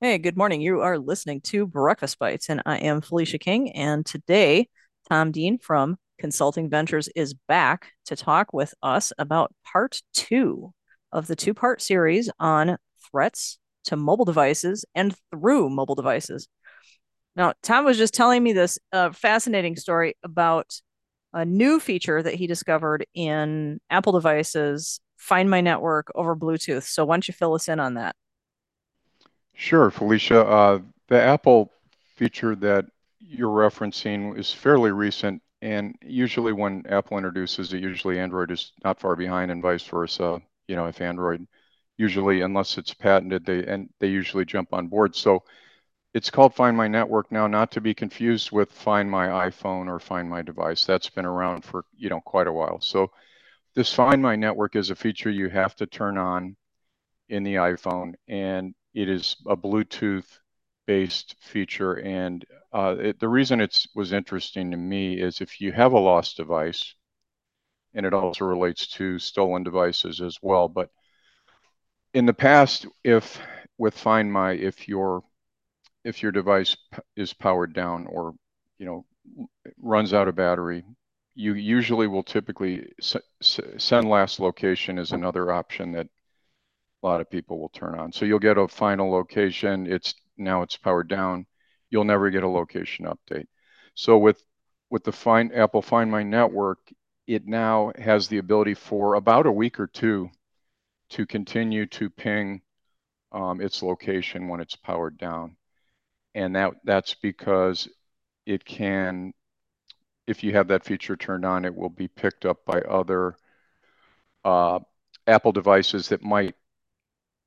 Hey, good morning. You are listening to Breakfast Bites, and I am Felicia King. And today, Tom Dean from Consulting Ventures is back to talk with us about part two of the two part series on threats to mobile devices and through mobile devices. Now, Tom was just telling me this uh, fascinating story about a new feature that he discovered in Apple devices, Find My Network over Bluetooth. So, why don't you fill us in on that? Sure, Felicia. Uh, the Apple feature that you're referencing is fairly recent, and usually when Apple introduces it, usually Android is not far behind, and vice versa. You know, if Android usually, unless it's patented, they and they usually jump on board. So it's called Find My Network now, not to be confused with Find My iPhone or Find My Device. That's been around for you know quite a while. So this Find My Network is a feature you have to turn on in the iPhone, and it is a Bluetooth based feature. And uh, it, the reason it was interesting to me is if you have a lost device, and it also relates to stolen devices as well. But in the past, if with Find My, if your if your device is powered down or you know runs out of battery, you usually will typically send last location is another option that a lot of people will turn on. So you'll get a final location. It's now it's powered down. You'll never get a location update. So with with the Find Apple Find My network, it now has the ability for about a week or two to continue to ping um, its location when it's powered down, and that that's because it can. If you have that feature turned on, it will be picked up by other uh, Apple devices that might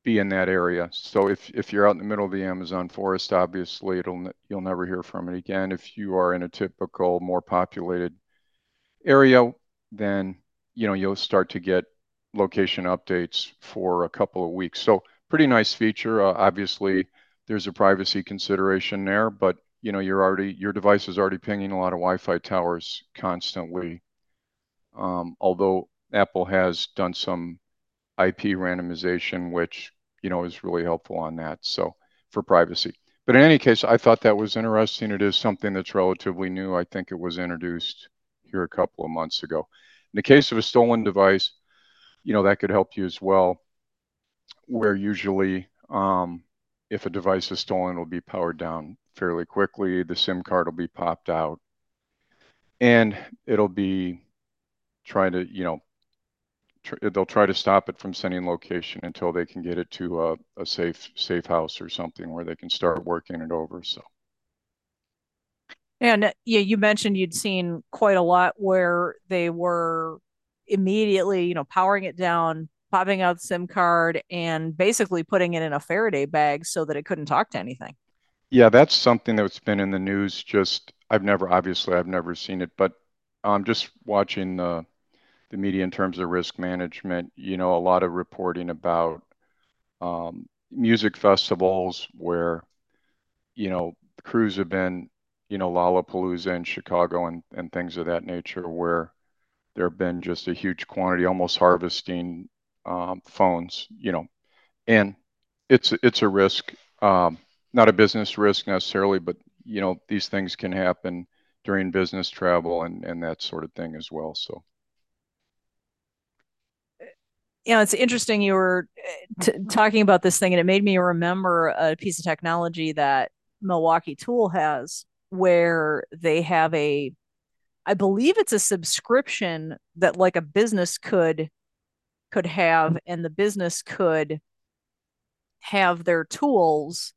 be in that area. So if if you're out in the middle of the Amazon forest, obviously it'll you'll never hear from it again. If you are in a typical more populated area, then you know you'll start to get location updates for a couple of weeks. So pretty nice feature. Uh, obviously, there's a privacy consideration there, but you know you're already your device is already pinging a lot of Wi-Fi towers constantly. Um, although Apple has done some IP randomization, which you know is really helpful on that. So for privacy. But in any case, I thought that was interesting. It is something that's relatively new. I think it was introduced here a couple of months ago. In the case of a stolen device, you know that could help you as well. Where usually, um, if a device is stolen, it'll be powered down fairly quickly. The SIM card will be popped out, and it'll be trying to you know they'll try to stop it from sending location until they can get it to a, a safe safe house or something where they can start working it over. So. And yeah, you mentioned you'd seen quite a lot where they were immediately, you know, powering it down, popping out the SIM card, and basically putting it in a Faraday bag so that it couldn't talk to anything. Yeah, that's something that's been in the news. Just I've never, obviously, I've never seen it, but I'm um, just watching the the media in terms of risk management. You know, a lot of reporting about um, music festivals where, you know, crews have been, you know, Lollapalooza in Chicago and, and things of that nature where there have been just a huge quantity, almost harvesting um, phones, you know, and it's it's a risk, um, not a business risk necessarily, but you know these things can happen during business travel and and that sort of thing as well. So you know, it's interesting you were uh, t- talking about this thing, and it made me remember a piece of technology that Milwaukee Tool has, where they have a, I believe it's a subscription that like a business could could have, and the business could have their tools.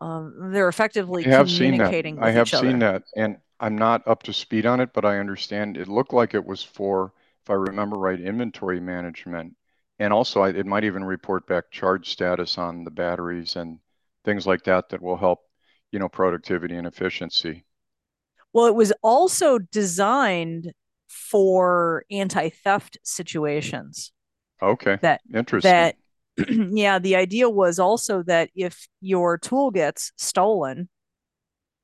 Um, they're effectively I have communicating. Seen that. I have seen that, and I'm not up to speed on it, but I understand it looked like it was for if I remember right, inventory management. And also, it might even report back charge status on the batteries and things like that that will help, you know, productivity and efficiency. Well, it was also designed for anti-theft situations. Okay. That interesting. That yeah, the idea was also that if your tool gets stolen,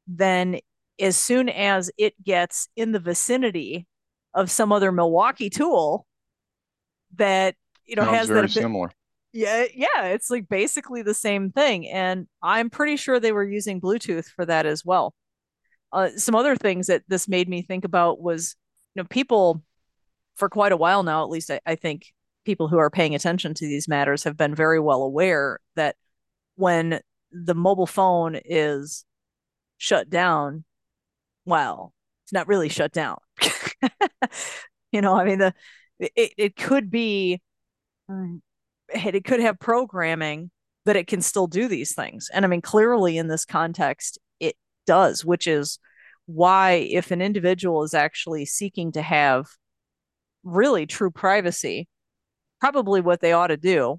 then as soon as it gets in the vicinity of some other Milwaukee tool that you know Sounds has very that similar. Yeah, yeah, it's like basically the same thing. And I'm pretty sure they were using Bluetooth for that as well. Uh, some other things that this made me think about was, you know, people for quite a while now, at least I, I think people who are paying attention to these matters have been very well aware that when the mobile phone is shut down, well, it's not really shut down. you know, I mean, the it, it could be mm, it could have programming that it can still do these things. And I mean, clearly in this context, it does, which is why if an individual is actually seeking to have really true privacy, probably what they ought to do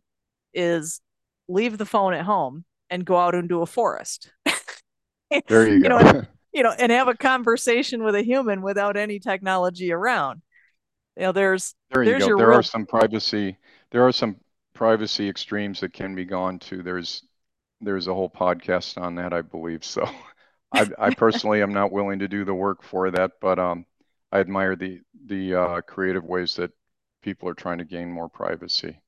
is leave the phone at home and go out into a forest. there you, you go. Know, you know, and have a conversation with a human without any technology around. You know, there's there you there's go. There real... are some privacy. There are some privacy extremes that can be gone to. There's there's a whole podcast on that, I believe. So, I, I personally am not willing to do the work for that, but um, I admire the the uh, creative ways that people are trying to gain more privacy.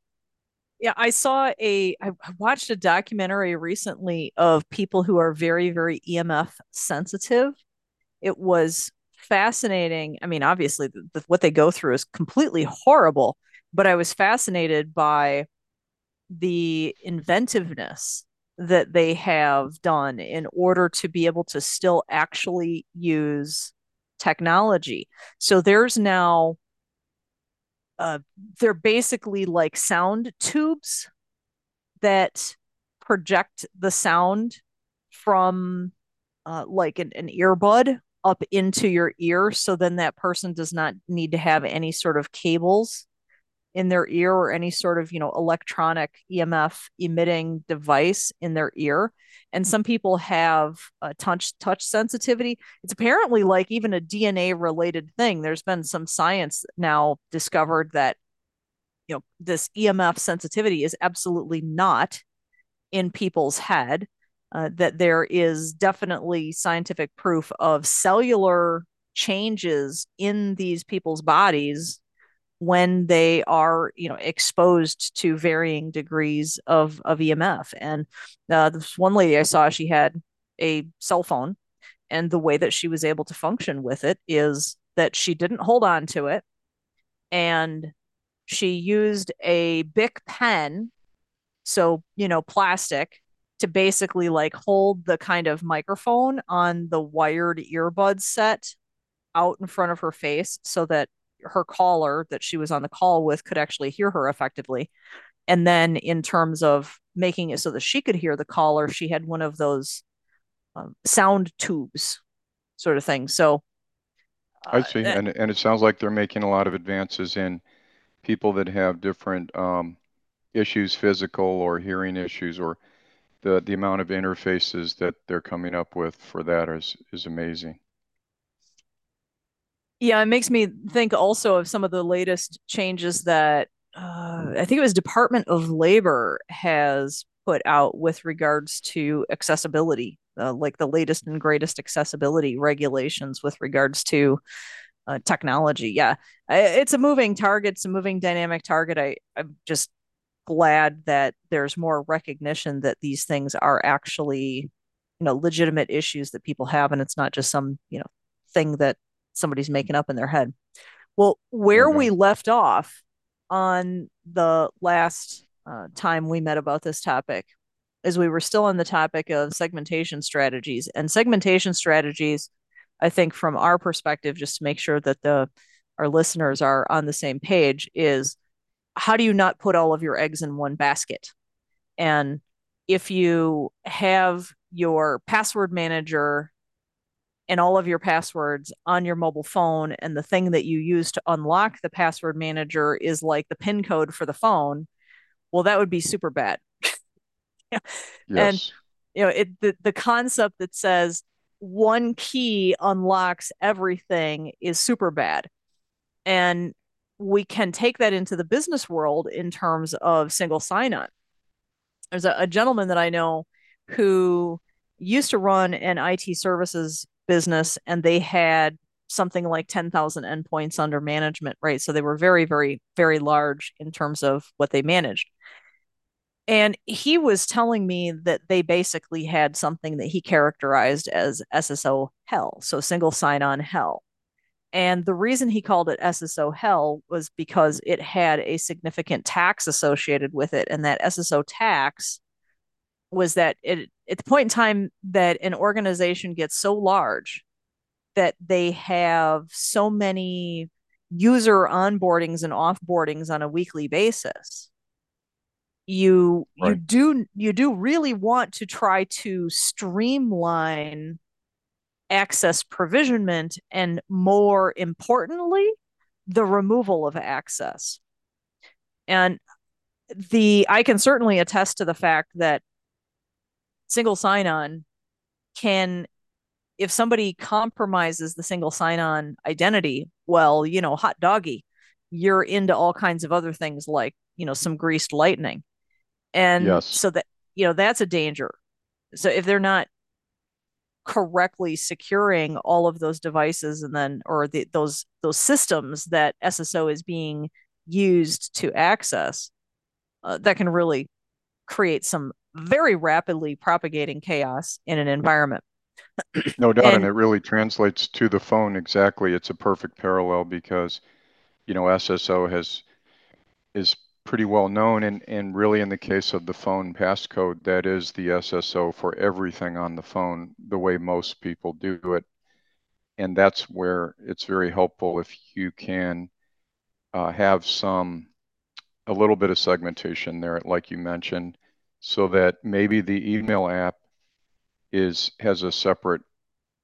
Yeah, I saw a I watched a documentary recently of people who are very very EMF sensitive. It was fascinating. I mean, obviously, the, the, what they go through is completely horrible, but I was fascinated by the inventiveness that they have done in order to be able to still actually use technology. So there's now uh, they're basically like sound tubes that project the sound from uh, like an, an earbud up into your ear. So then that person does not need to have any sort of cables in their ear or any sort of you know electronic emf emitting device in their ear. And some people have a touch touch sensitivity. It's apparently like even a dna related thing. There's been some science now discovered that you know this emf sensitivity is absolutely not in people's head uh, that there is definitely scientific proof of cellular changes in these people's bodies when they are you know exposed to varying degrees of of EMF. And uh, this one lady I saw, she had a cell phone, and the way that she was able to function with it is that she didn't hold on to it, and she used a Bic pen, so you know plastic, to basically like hold the kind of microphone on the wired earbud set out in front of her face so that her caller that she was on the call with could actually hear her effectively. And then in terms of making it so that she could hear the caller, she had one of those um, sound tubes sort of thing. So uh, I see. That, and, and it sounds like they're making a lot of advances in people that have different um, issues, physical or hearing issues, or the, the amount of interfaces that they're coming up with for that is, is amazing. Yeah, it makes me think also of some of the latest changes that uh, I think it was Department of Labor has put out with regards to accessibility, uh, like the latest and greatest accessibility regulations with regards to uh, technology. Yeah, it's a moving target, it's a moving dynamic target. I, I'm just glad that there's more recognition that these things are actually, you know, legitimate issues that people have, and it's not just some, you know, thing that somebody's making up in their head. Well, where we left off on the last uh, time we met about this topic is we were still on the topic of segmentation strategies and segmentation strategies. I think from our perspective, just to make sure that the our listeners are on the same page, is how do you not put all of your eggs in one basket? And if you have your password manager and all of your passwords on your mobile phone and the thing that you use to unlock the password manager is like the pin code for the phone well that would be super bad. Yes. and you know it the, the concept that says one key unlocks everything is super bad. And we can take that into the business world in terms of single sign-on. There's a, a gentleman that i know who used to run an IT services business and they had something like 10,000 endpoints under management, right? So they were very, very, very large in terms of what they managed. And he was telling me that they basically had something that he characterized as SSO hell, so single sign on hell. And the reason he called it SSO hell was because it had a significant tax associated with it. And that SSO tax was that it, at the point in time that an organization gets so large that they have so many user onboardings and offboardings on a weekly basis you right. you do you do really want to try to streamline access provisionment and more importantly the removal of access and the i can certainly attest to the fact that single sign-on can if somebody compromises the single sign-on identity well you know hot doggy you're into all kinds of other things like you know some greased lightning and yes. so that you know that's a danger so if they're not correctly securing all of those devices and then or the, those those systems that sso is being used to access uh, that can really create some very rapidly propagating chaos in an environment no doubt and, and, it really translates to the phone exactly it's a perfect parallel because you know sso has is pretty well known. And, and really, in the case of the phone passcode, that is the SSO for everything on the phone, the way most people do it. And that's where it's very helpful if you can uh, have some, a little bit of segmentation there, like you mentioned, so that maybe the email app is has a separate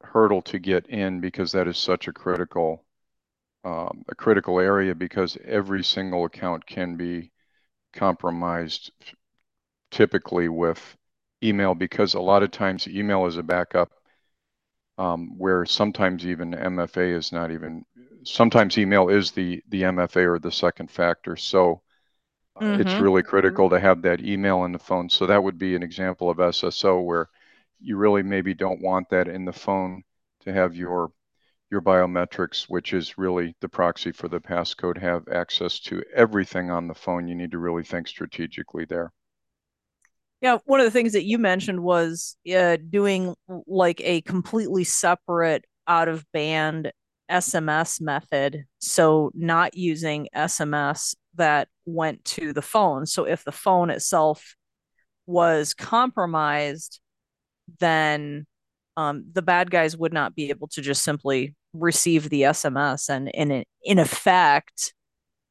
hurdle to get in because that is such a critical um, a critical area because every single account can be compromised typically with email because a lot of times email is a backup um, where sometimes even MFA is not even sometimes email is the the MFA or the second factor. So mm-hmm. it's really critical to have that email in the phone so that would be an example of SSO where you really maybe don't want that in the phone to have your your biometrics, which is really the proxy for the passcode, have access to everything on the phone. You need to really think strategically there. Yeah, one of the things that you mentioned was uh, doing like a completely separate out of band SMS method. So, not using SMS that went to the phone. So, if the phone itself was compromised, then um, the bad guys would not be able to just simply receive the SMS and in in effect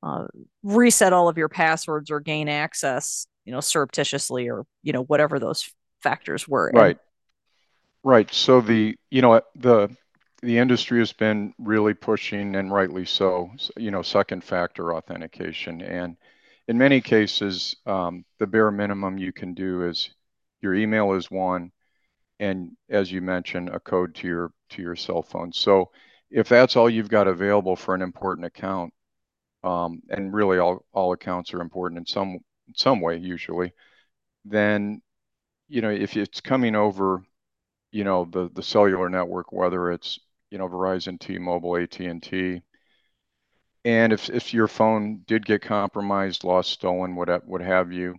uh, reset all of your passwords or gain access, you know, surreptitiously or you know whatever those factors were. Right. And, right. So the you know the the industry has been really pushing and rightly so, you know, second factor authentication. And in many cases um, the bare minimum you can do is your email is one and as you mentioned a code to your to your cell phone. So if that's all you've got available for an important account, um, and really all, all accounts are important in some some way usually, then you know if it's coming over, you know the the cellular network, whether it's you know Verizon, T-Mobile, AT&T, and if if your phone did get compromised, lost, stolen, what what have you,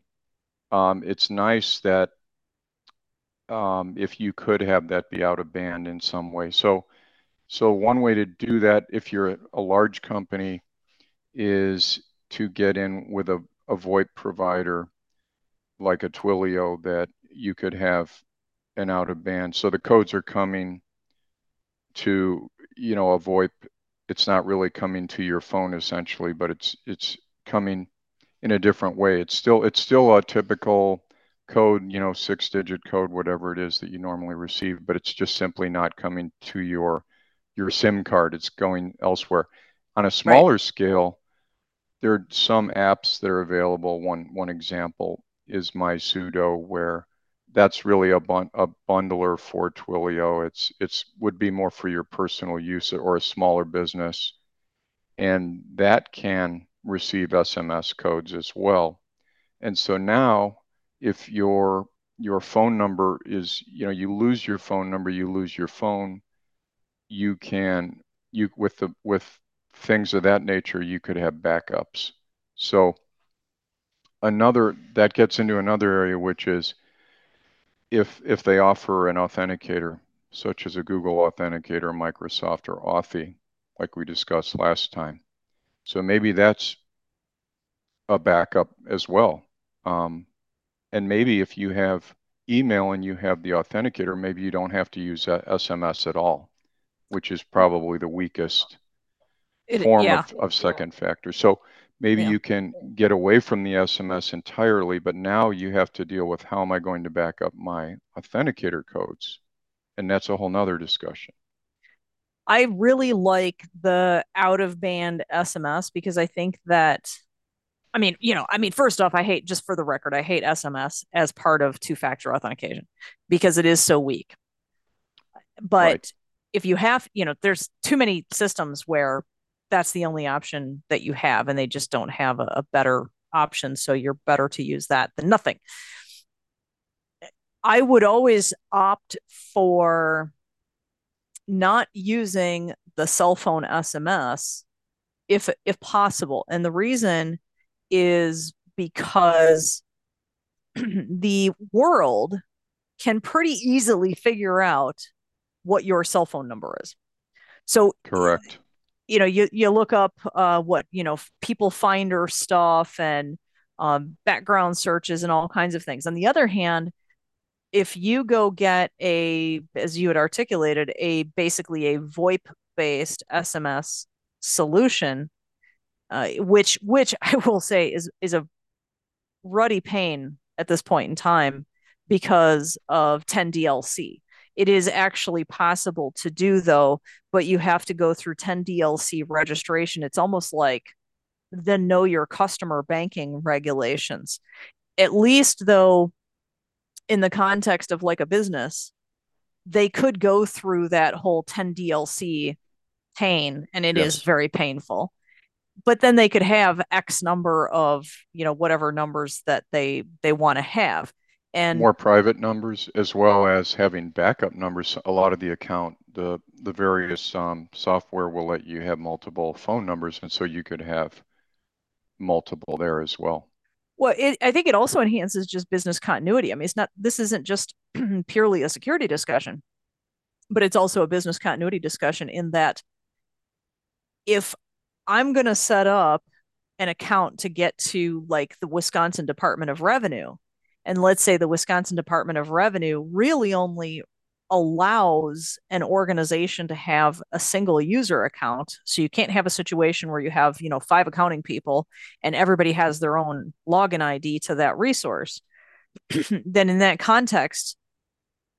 um, it's nice that um, if you could have that be out of band in some way. So so one way to do that, if you're a large company, is to get in with a, a VoIP provider like a Twilio that you could have an out of band. So the codes are coming to, you know, a VoIP. It's not really coming to your phone essentially, but it's it's coming in a different way. It's still it's still a typical code, you know, six digit code, whatever it is that you normally receive, but it's just simply not coming to your your SIM card. It's going elsewhere. On a smaller right. scale, there are some apps that are available. One one example is my MySudo, where that's really a, bun- a bundler for Twilio. It's it's would be more for your personal use or a smaller business, and that can receive SMS codes as well. And so now, if your your phone number is you know you lose your phone number, you lose your phone you can you with the with things of that nature you could have backups so another that gets into another area, which is if if they offer an authenticator, such as a Google Authenticator, Microsoft, or Authy, like we discussed last time. So maybe that's a backup as well. Um, and maybe if you have email and you have the authenticator, maybe you don't have to use SMS at all, which is probably the weakest it, form yeah. of, of second factor. So maybe yeah. you can get away from the SMS entirely, but now you have to deal with how am I going to back up my authenticator codes? And that's a whole nother discussion. I really like the out of band SMS because I think that I mean, you know, I mean, first off, I hate just for the record, I hate SMS as part of two factor authentication because it is so weak. But right. if you have, you know, there's too many systems where that's the only option that you have and they just don't have a, a better option. So you're better to use that than nothing. I would always opt for not using the cell phone SMS if if possible. And the reason is because the world can pretty easily figure out what your cell phone number is. So correct. You know, you you look up uh, what you know people finder stuff and um, background searches and all kinds of things. On the other hand, if you go get a, as you had articulated, a basically a VoIP based SMS solution, uh, which which I will say is is a ruddy pain at this point in time because of 10DLC. It is actually possible to do though, but you have to go through 10DLC registration. It's almost like the know your customer banking regulations. At least though, in the context of like a business, they could go through that whole 10DLC pain and it yes. is very painful but then they could have x number of you know whatever numbers that they they want to have and more private numbers as well as having backup numbers a lot of the account the the various um, software will let you have multiple phone numbers and so you could have multiple there as well well it, i think it also enhances just business continuity i mean it's not this isn't just purely a security discussion but it's also a business continuity discussion in that if I'm going to set up an account to get to like the Wisconsin Department of Revenue. And let's say the Wisconsin Department of Revenue really only allows an organization to have a single user account. So you can't have a situation where you have, you know, five accounting people and everybody has their own login ID to that resource. then in that context,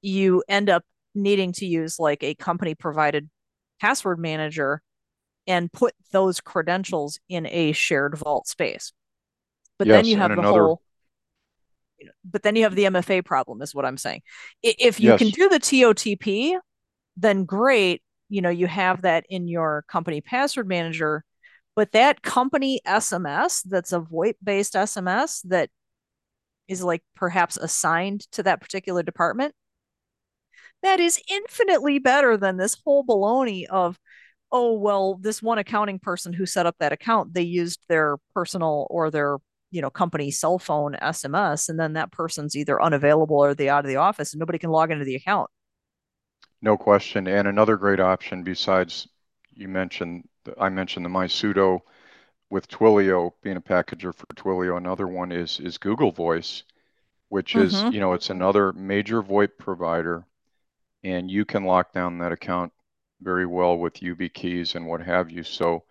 you end up needing to use like a company provided password manager and put those credentials in a shared vault space. But yes, then you have the another... whole but then you have the MFA problem is what I'm saying. If you yes. can do the TOTP, then great, you know, you have that in your company password manager, but that company SMS that's a VoIP based SMS that is like perhaps assigned to that particular department, that is infinitely better than this whole baloney of oh well this one accounting person who set up that account they used their personal or their you know company cell phone sms and then that person's either unavailable or they out of the office and nobody can log into the account no question and another great option besides you mentioned i mentioned the mysudo with twilio being a packager for twilio another one is is google voice which is mm-hmm. you know it's another major voip provider and you can lock down that account very well with YubiKeys and what have you. So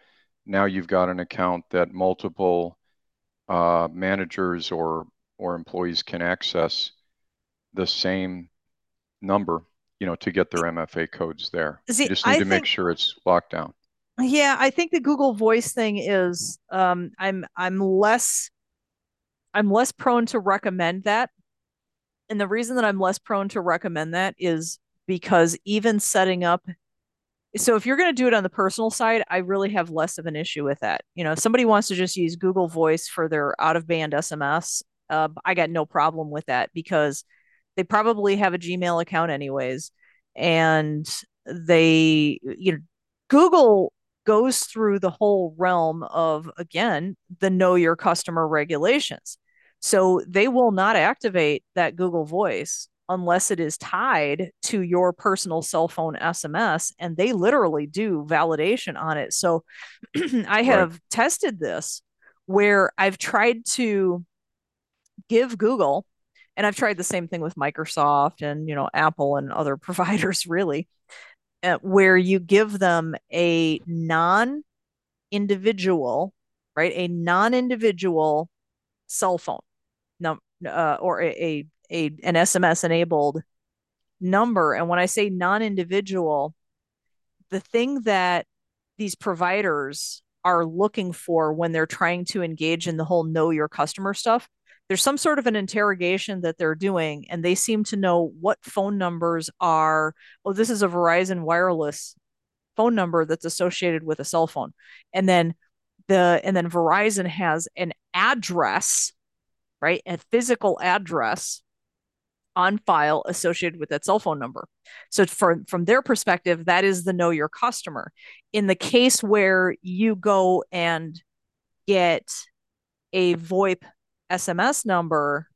now you've got an account that multiple uh, managers or or employees can access the same number, you know, to get their MFA codes there. See, you just need I to think, make sure it's locked down. Yeah, I think the Google Voice thing is um, I'm I'm less I'm less prone to recommend that. And the reason that I'm less prone to recommend that is because even setting up so if you're going to do it on the personal side i really have less of an issue with that. You know if somebody wants to just use google voice for their out of band sms uh, i got no problem with that because they probably have a gmail account anyways and they you know google goes through the whole realm of again the know your customer regulations. So they will not activate that Google Voice unless it is tied to your personal cell phone SMS. And they literally do validation on it. So I have right. tested this where I've tried to give Google, and I've tried the same thing with Microsoft and, you know, Apple and other providers, really, uh, where you give them a non individual, right? A non individual cell phone num- uh, or a, a, a an SMS enabled number. And when I say non individual, the thing that these providers are looking for when they're trying to engage in the whole know your customer stuff there's some sort of an interrogation that they're doing and they seem to know what phone numbers are oh this is a verizon wireless phone number that's associated with a cell phone and then the and then verizon has an address right a physical address on file associated with that cell phone number. So for, from their perspective, that is the know your customer. In the case where you go and get a VoIP SMS number,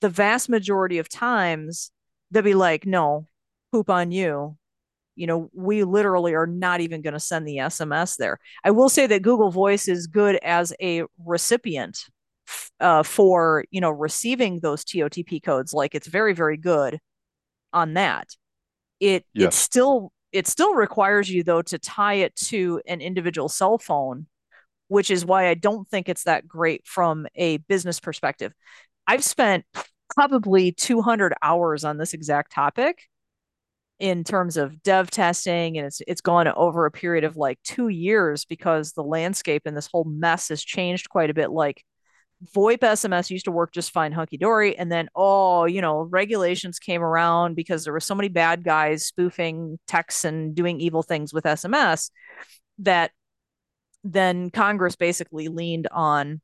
the vast majority of times they'll be like, no, poop on you. You know, we literally are not even going to send the SMS there. I will say that Google Voice is good as a recipient uh, for you know receiving those TOTP codes. Like it's very very good on that. It yes. it still it still requires you though to tie it to an individual cell phone, which is why I don't think it's that great from a business perspective. I've spent probably 200 hours on this exact topic in terms of dev testing and it's it's gone over a period of like 2 years because the landscape and this whole mess has changed quite a bit like VoIP SMS used to work just fine, hunky dory. And then, oh, you know, regulations came around because there were so many bad guys spoofing texts and doing evil things with SMS that then Congress basically leaned on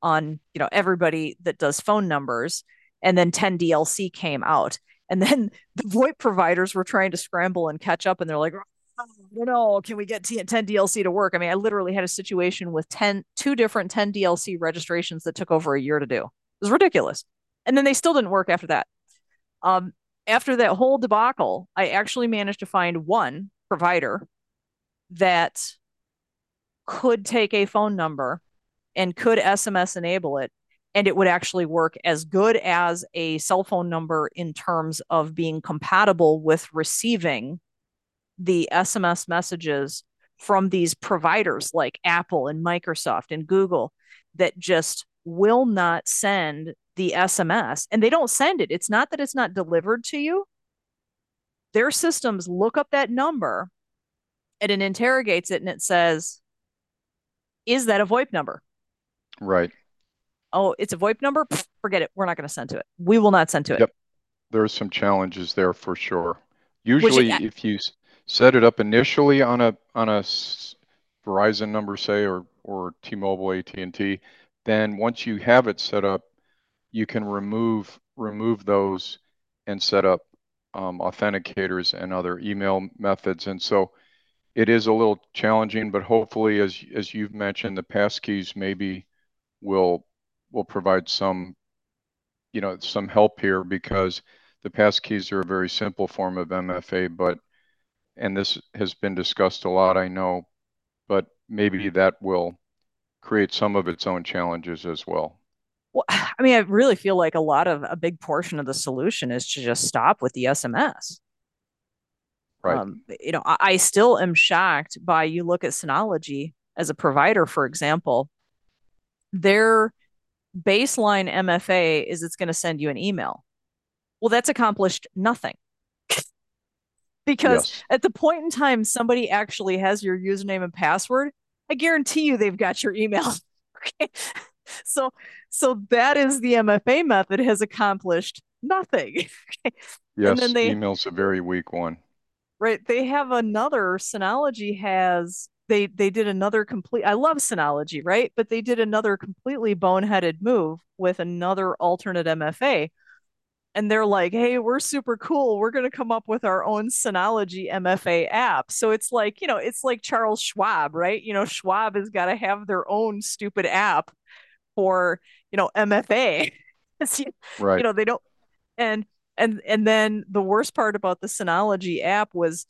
on you know everybody that does phone numbers and then 10 DLC came out and then the VoIP providers were trying to scramble and catch up and they're like you know, can we get 10 DLC to work? I mean, I literally had a situation with 10, two different 10 DLC registrations that took over a year to do. It was ridiculous. And then they still didn't work after that. Um, after that whole debacle, I actually managed to find one provider that could take a phone number and could SMS enable it. And it would actually work as good as a cell phone number in terms of being compatible with receiving the SMS messages from these providers like Apple and Microsoft and Google that just will not send the SMS and they don't send it. It's not that it's not delivered to you. Their systems look up that number and it interrogates it and it says, Is that a VoIP number? Right. Oh, it's a VoIP number? forget it. We're not going to send to it. We will not send to it. Yep. There are some challenges there for sure. Usually, Which, if you set it up initially on a on a Verizon number, say, or or T-Mobile, AT&T. Then once you have it set up, you can remove remove those and set up um, authenticators and other email methods. And so it is a little challenging, but hopefully, as as you've mentioned, the passkeys maybe will will provide some you know some help here because the passkeys are a very simple form of MFA, but and this has been discussed a lot, I know, but maybe that will create some of its own challenges as well. Well, I mean, I really feel like a lot of a big portion of the solution is to just stop with the SMS. Right. Um, you know, I, I still am shocked by you look at Synology as a provider, for example, their baseline MFA is it's going to send you an email. Well, that's accomplished nothing because yes. at the point in time somebody actually has your username and password i guarantee you they've got your email. Okay. So so that is the mfa method has accomplished nothing. Okay? yes and then they, email's a very weak one. Right. They have another synology has they they did another complete i love synology right? But they did another completely boneheaded move with another alternate mfa and they're like, hey, we're super cool. We're going to come up with our own Synology MFA app. So it's like, you know, it's like Charles Schwab, right? You know, Schwab has got to have their own stupid app for you know, MFA. right. you know, they don't and and and then the worst part about the Synology app was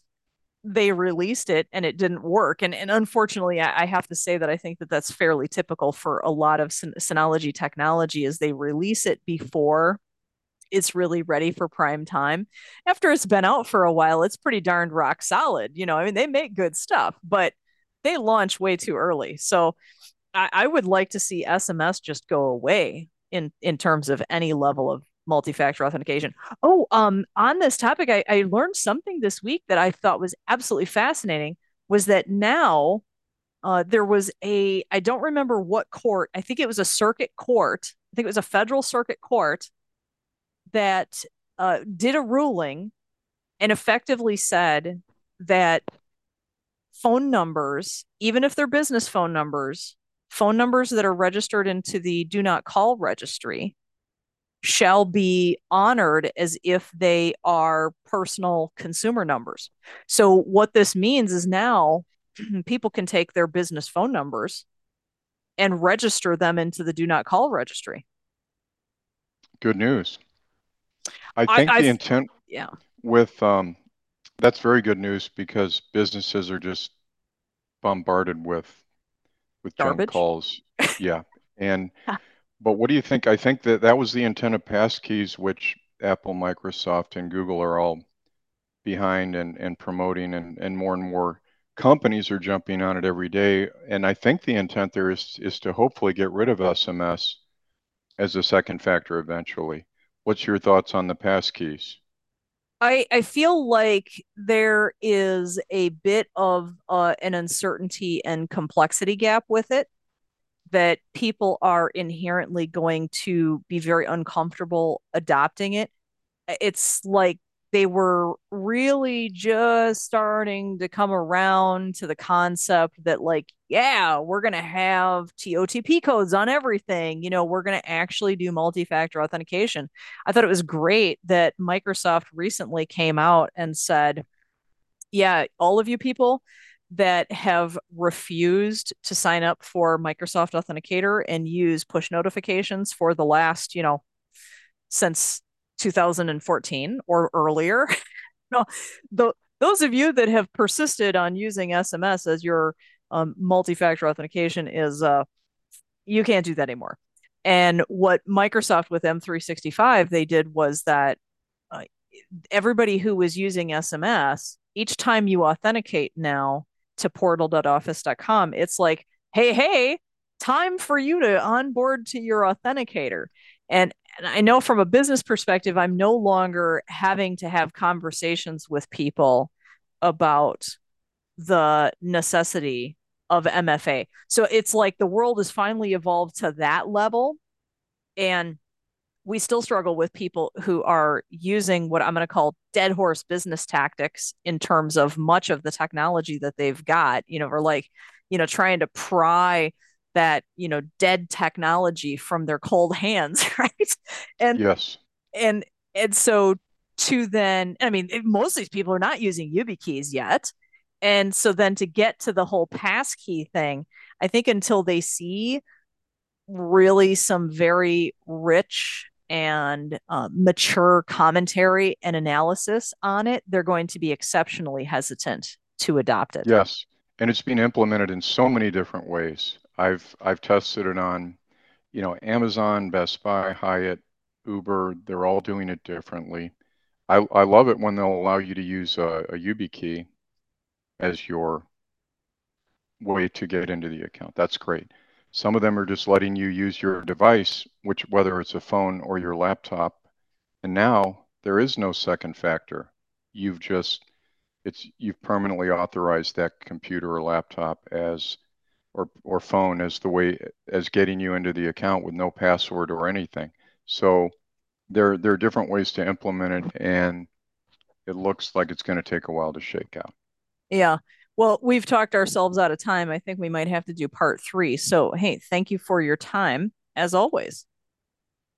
they released it and it didn't work. And, and unfortunately, I, I, have to say that I think that that's fairly typical for a lot of syn- Synology technology is they release it before it's really ready for prime time. After it's been out for a while, it's pretty darned rock solid. You know, I mean, they make good stuff, but they launch way too early. So I, I would like to see SMS just go away in in terms of any level of multi-factor authentication. Oh, um, on this topic, I, I learned something this week that I thought was absolutely fascinating. Was that now uh, there was a I don't remember what court. I think it was a circuit court. I think it was a federal circuit court that uh, did a ruling and effectively said that phone numbers, even if they're business phone numbers, phone numbers that are registered into the do not call registry shall be honored as if they are personal consumer numbers. So, what this means is now people can take their business phone numbers and register them into the do not call registry. Good news. I think I, the intent yeah. with um, that's very good news because businesses are just bombarded with with Garbage. junk calls. yeah. And but what do you think? I think that that was the intent of passkeys, which Apple, Microsoft, and Google are all behind and, and promoting, and, and more and more companies are jumping on it every day. And I think the intent there is is to hopefully get rid of SMS as a second factor eventually. What's your thoughts on the passkeys? I, I feel like there is a bit of uh, an uncertainty and complexity gap with it that people are inherently going to be very uncomfortable adopting it. It's like they were really just starting to come around to the concept that, like, yeah, we're going to have TOTP codes on everything. You know, we're going to actually do multi factor authentication. I thought it was great that Microsoft recently came out and said, yeah, all of you people, that have refused to sign up for Microsoft Authenticator and use push notifications for the last, you know, since 2014 or earlier. no, the, those of you that have persisted on using SMS as your um, multi-factor authentication is uh, you can't do that anymore. And what Microsoft with M365 they did was that uh, everybody who was using SMS, each time you authenticate now, to portal.office.com, it's like, hey, hey, time for you to onboard to your authenticator. And, and I know from a business perspective, I'm no longer having to have conversations with people about the necessity of MFA. So it's like the world has finally evolved to that level. And we still struggle with people who are using what I'm going to call dead horse business tactics in terms of much of the technology that they've got, you know, or like, you know, trying to pry that, you know, dead technology from their cold hands, right? And yes. And and so to then, I mean, most of these people are not using YubiKeys yet. And so then to get to the whole passkey thing, I think until they see really some very rich and uh, mature commentary and analysis on it, they're going to be exceptionally hesitant to adopt it. Yes, and it's been implemented in so many different ways. I've I've tested it on, you know, Amazon, Best Buy, Hyatt, Uber. They're all doing it differently. I I love it when they'll allow you to use a, a YubiKey as your way to get into the account. That's great. Some of them are just letting you use your device, which whether it's a phone or your laptop. And now there is no second factor. You've just it's you've permanently authorized that computer or laptop as or or phone as the way as getting you into the account with no password or anything. So there there are different ways to implement it and it looks like it's going to take a while to shake out. Yeah. Well, we've talked ourselves out of time. I think we might have to do part three. So, hey, thank you for your time as always.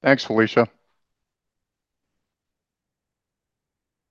Thanks, Felicia.